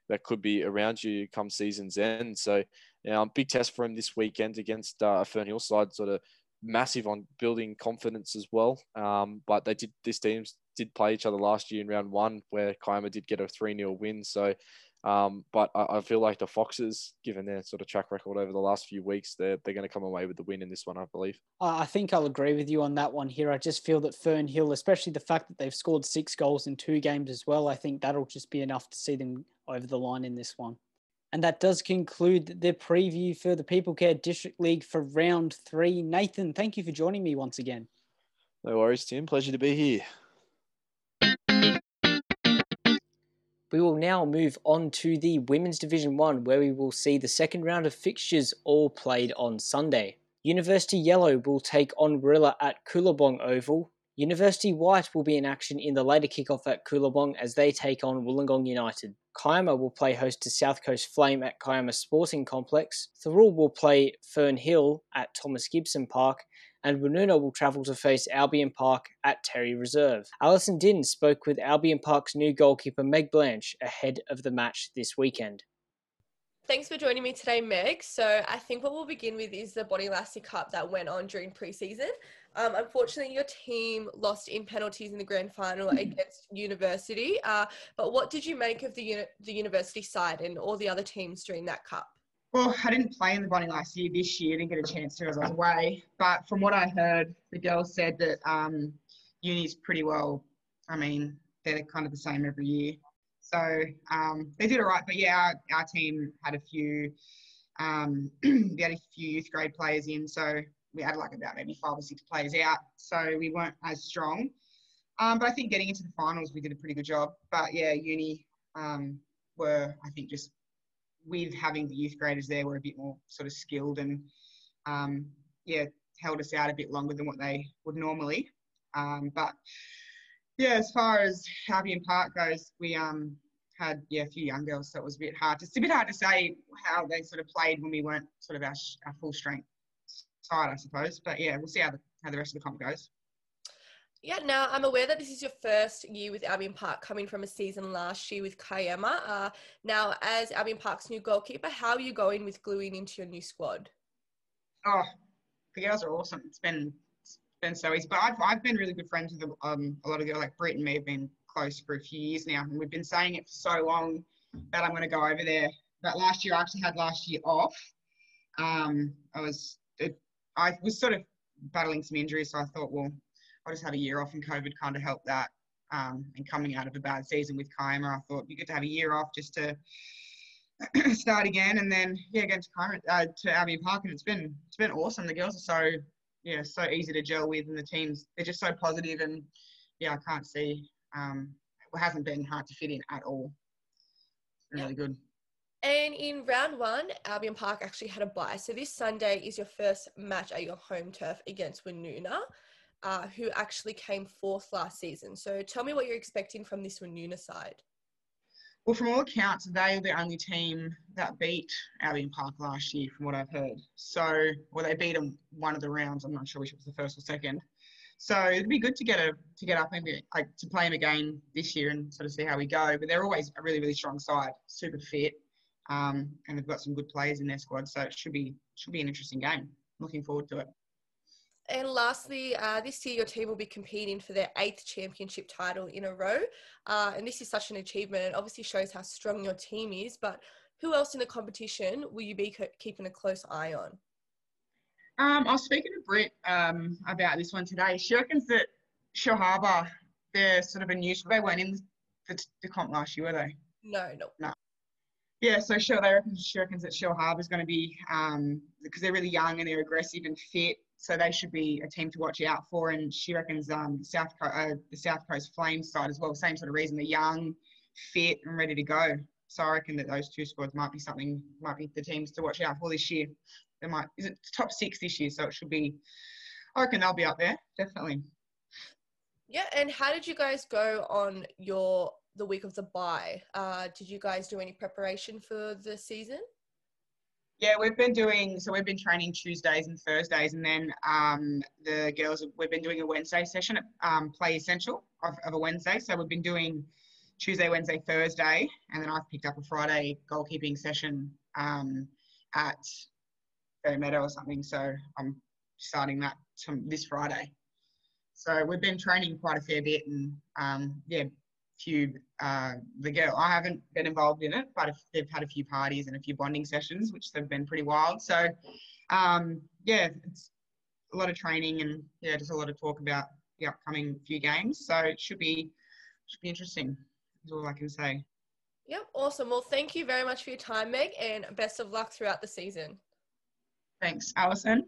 that could be around you come season's end. So, you know, big test for him this weekend against uh, a Fernhill side, sort of massive on building confidence as well. Um, but they did this teams did play each other last year in round one, where Kiama did get a three 0 win. So um, but I, I, feel like the Foxes, given their sort of track record over the last few weeks, they're, they're going to come away with the win in this one, I believe. I think I'll agree with you on that one here. I just feel that Fernhill, especially the fact that they've scored six goals in two games as well, I think that'll just be enough to see them over the line in this one. And that does conclude the preview for the People Care District League for round three. Nathan, thank you for joining me once again. No worries, Tim. Pleasure to be here. We will now move on to the Women's Division 1, where we will see the second round of fixtures all played on Sunday. University Yellow will take on Rilla at Kooloobong Oval. University White will be in action in the later kickoff at Kooloobong as they take on Wollongong United. Kiama will play host to South Coast Flame at Kiama Sporting Complex. Thirroul will play Fern Hill at Thomas Gibson Park, and Woonona will travel to face Albion Park at Terry Reserve. Alison Din spoke with Albion Park's new goalkeeper Meg Blanche ahead of the match this weekend. Thanks for joining me today, Meg. So I think what we'll begin with is the Body Lassie Cup that went on during preseason. Um, unfortunately, your team lost in penalties in the grand final against University. Uh, but what did you make of the uni- the University side and all the other teams during that cup? Well, I didn't play in the Bonnie last year. This year, didn't get a chance to as I was away. But from what I heard, the girls said that um, Uni's pretty well. I mean, they're kind of the same every year. So um, they did all right, but yeah, our, our team had a few. Um, we had a few youth grade players in, so we had like about maybe five or six players out, so we weren't as strong. Um, but I think getting into the finals, we did a pretty good job. But yeah, uni um, were, I think, just with having the youth graders there, were a bit more sort of skilled and um, yeah, held us out a bit longer than what they would normally. Um, but yeah, as far as Albion Park goes, we um, had yeah a few young girls, so it was a bit hard. It's a bit hard to say how they sort of played when we weren't sort of our, our full strength side, I suppose. But yeah, we'll see how the how the rest of the comp goes. Yeah, now I'm aware that this is your first year with Albion Park coming from a season last year with Kiama. Uh, now, as Albion Park's new goalkeeper, how are you going with gluing into your new squad? Oh, the girls are awesome. It's been it's been so easy. But I've, I've been really good friends with um, a lot of girls, like Britt and me have been close for a few years now. And we've been saying it for so long that I'm going to go over there. But last year, I actually had last year off. Um, I was, it, I was sort of battling some injuries, so I thought, well, I just had a year off and COVID kind of helped that. Um, and coming out of a bad season with Kiama, I thought it'd be to have a year off just to start again. And then yeah, again to Kiama, uh, to Albion Park, and it's been it's been awesome. The girls are so yeah so easy to gel with, and the teams they're just so positive. and yeah, I can't see um, it hasn't been hard to fit in at all. Really good. And in round one, Albion Park actually had a bye. So this Sunday is your first match at your home turf against Woonona uh, who actually came fourth last season. So tell me what you're expecting from this Woonona side. Well, from all accounts, they're the only team that beat Albion Park last year, from what I've heard. So, well, they beat them one of the rounds. I'm not sure which was the first or second. So it'd be good to get a to get up and be, like to play them again this year and sort of see how we go. But they're always a really really strong side, super fit, um, and they've got some good players in their squad. So it should be should be an interesting game. Looking forward to it. And lastly, uh, this year your team will be competing for their eighth championship title in a row. Uh, and this is such an achievement and obviously shows how strong your team is. But who else in the competition will you be keeping a close eye on? Um, I was speaking to Britt um, about this one today. She reckons that Shellharbour, they're sort of a new, they weren't in the, the comp last year, were they? No, no. No. Yeah, so sure, they reckon, she reckons that Shellharbour is going to be, um, because they're really young and they're aggressive and fit, so they should be a team to watch out for. And she reckons um, South Co- uh, the South Coast Flames side as well, same sort of reason. They're young, fit, and ready to go. So I reckon that those two squads might be something, might be the teams to watch out for this year. They might is it top six this year, so it should be. I reckon they'll be up there definitely. Yeah, and how did you guys go on your the week of the bye? Uh, did you guys do any preparation for the season? Yeah, we've been doing so. We've been training Tuesdays and Thursdays, and then um, the girls we've been doing a Wednesday session at um, Play Essential of, of, a Wednesday. So we've been doing Tuesday, Wednesday, Thursday, and then I've picked up a Friday goalkeeping session um, at Meadow or something. So I'm starting that this Friday. So we've been training quite a fair bit, and um, yeah, few uh, the girl I haven't been involved in it, but they've had a few parties and a few bonding sessions, which have been pretty wild. So um, yeah, it's a lot of training and yeah, just a lot of talk about the upcoming few games. So it should be should be interesting. Is all I can say. Yep, awesome. Well, thank you very much for your time, Meg, and best of luck throughout the season. Thanks, Alison.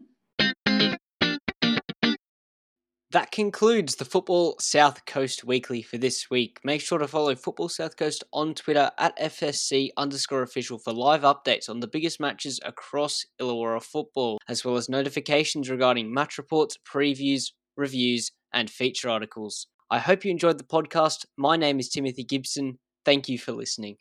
That concludes the Football South Coast Weekly for this week. Make sure to follow Football South Coast on Twitter at FSC underscore official for live updates on the biggest matches across Illawarra football, as well as notifications regarding match reports, previews, reviews, and feature articles. I hope you enjoyed the podcast. My name is Timothy Gibson. Thank you for listening.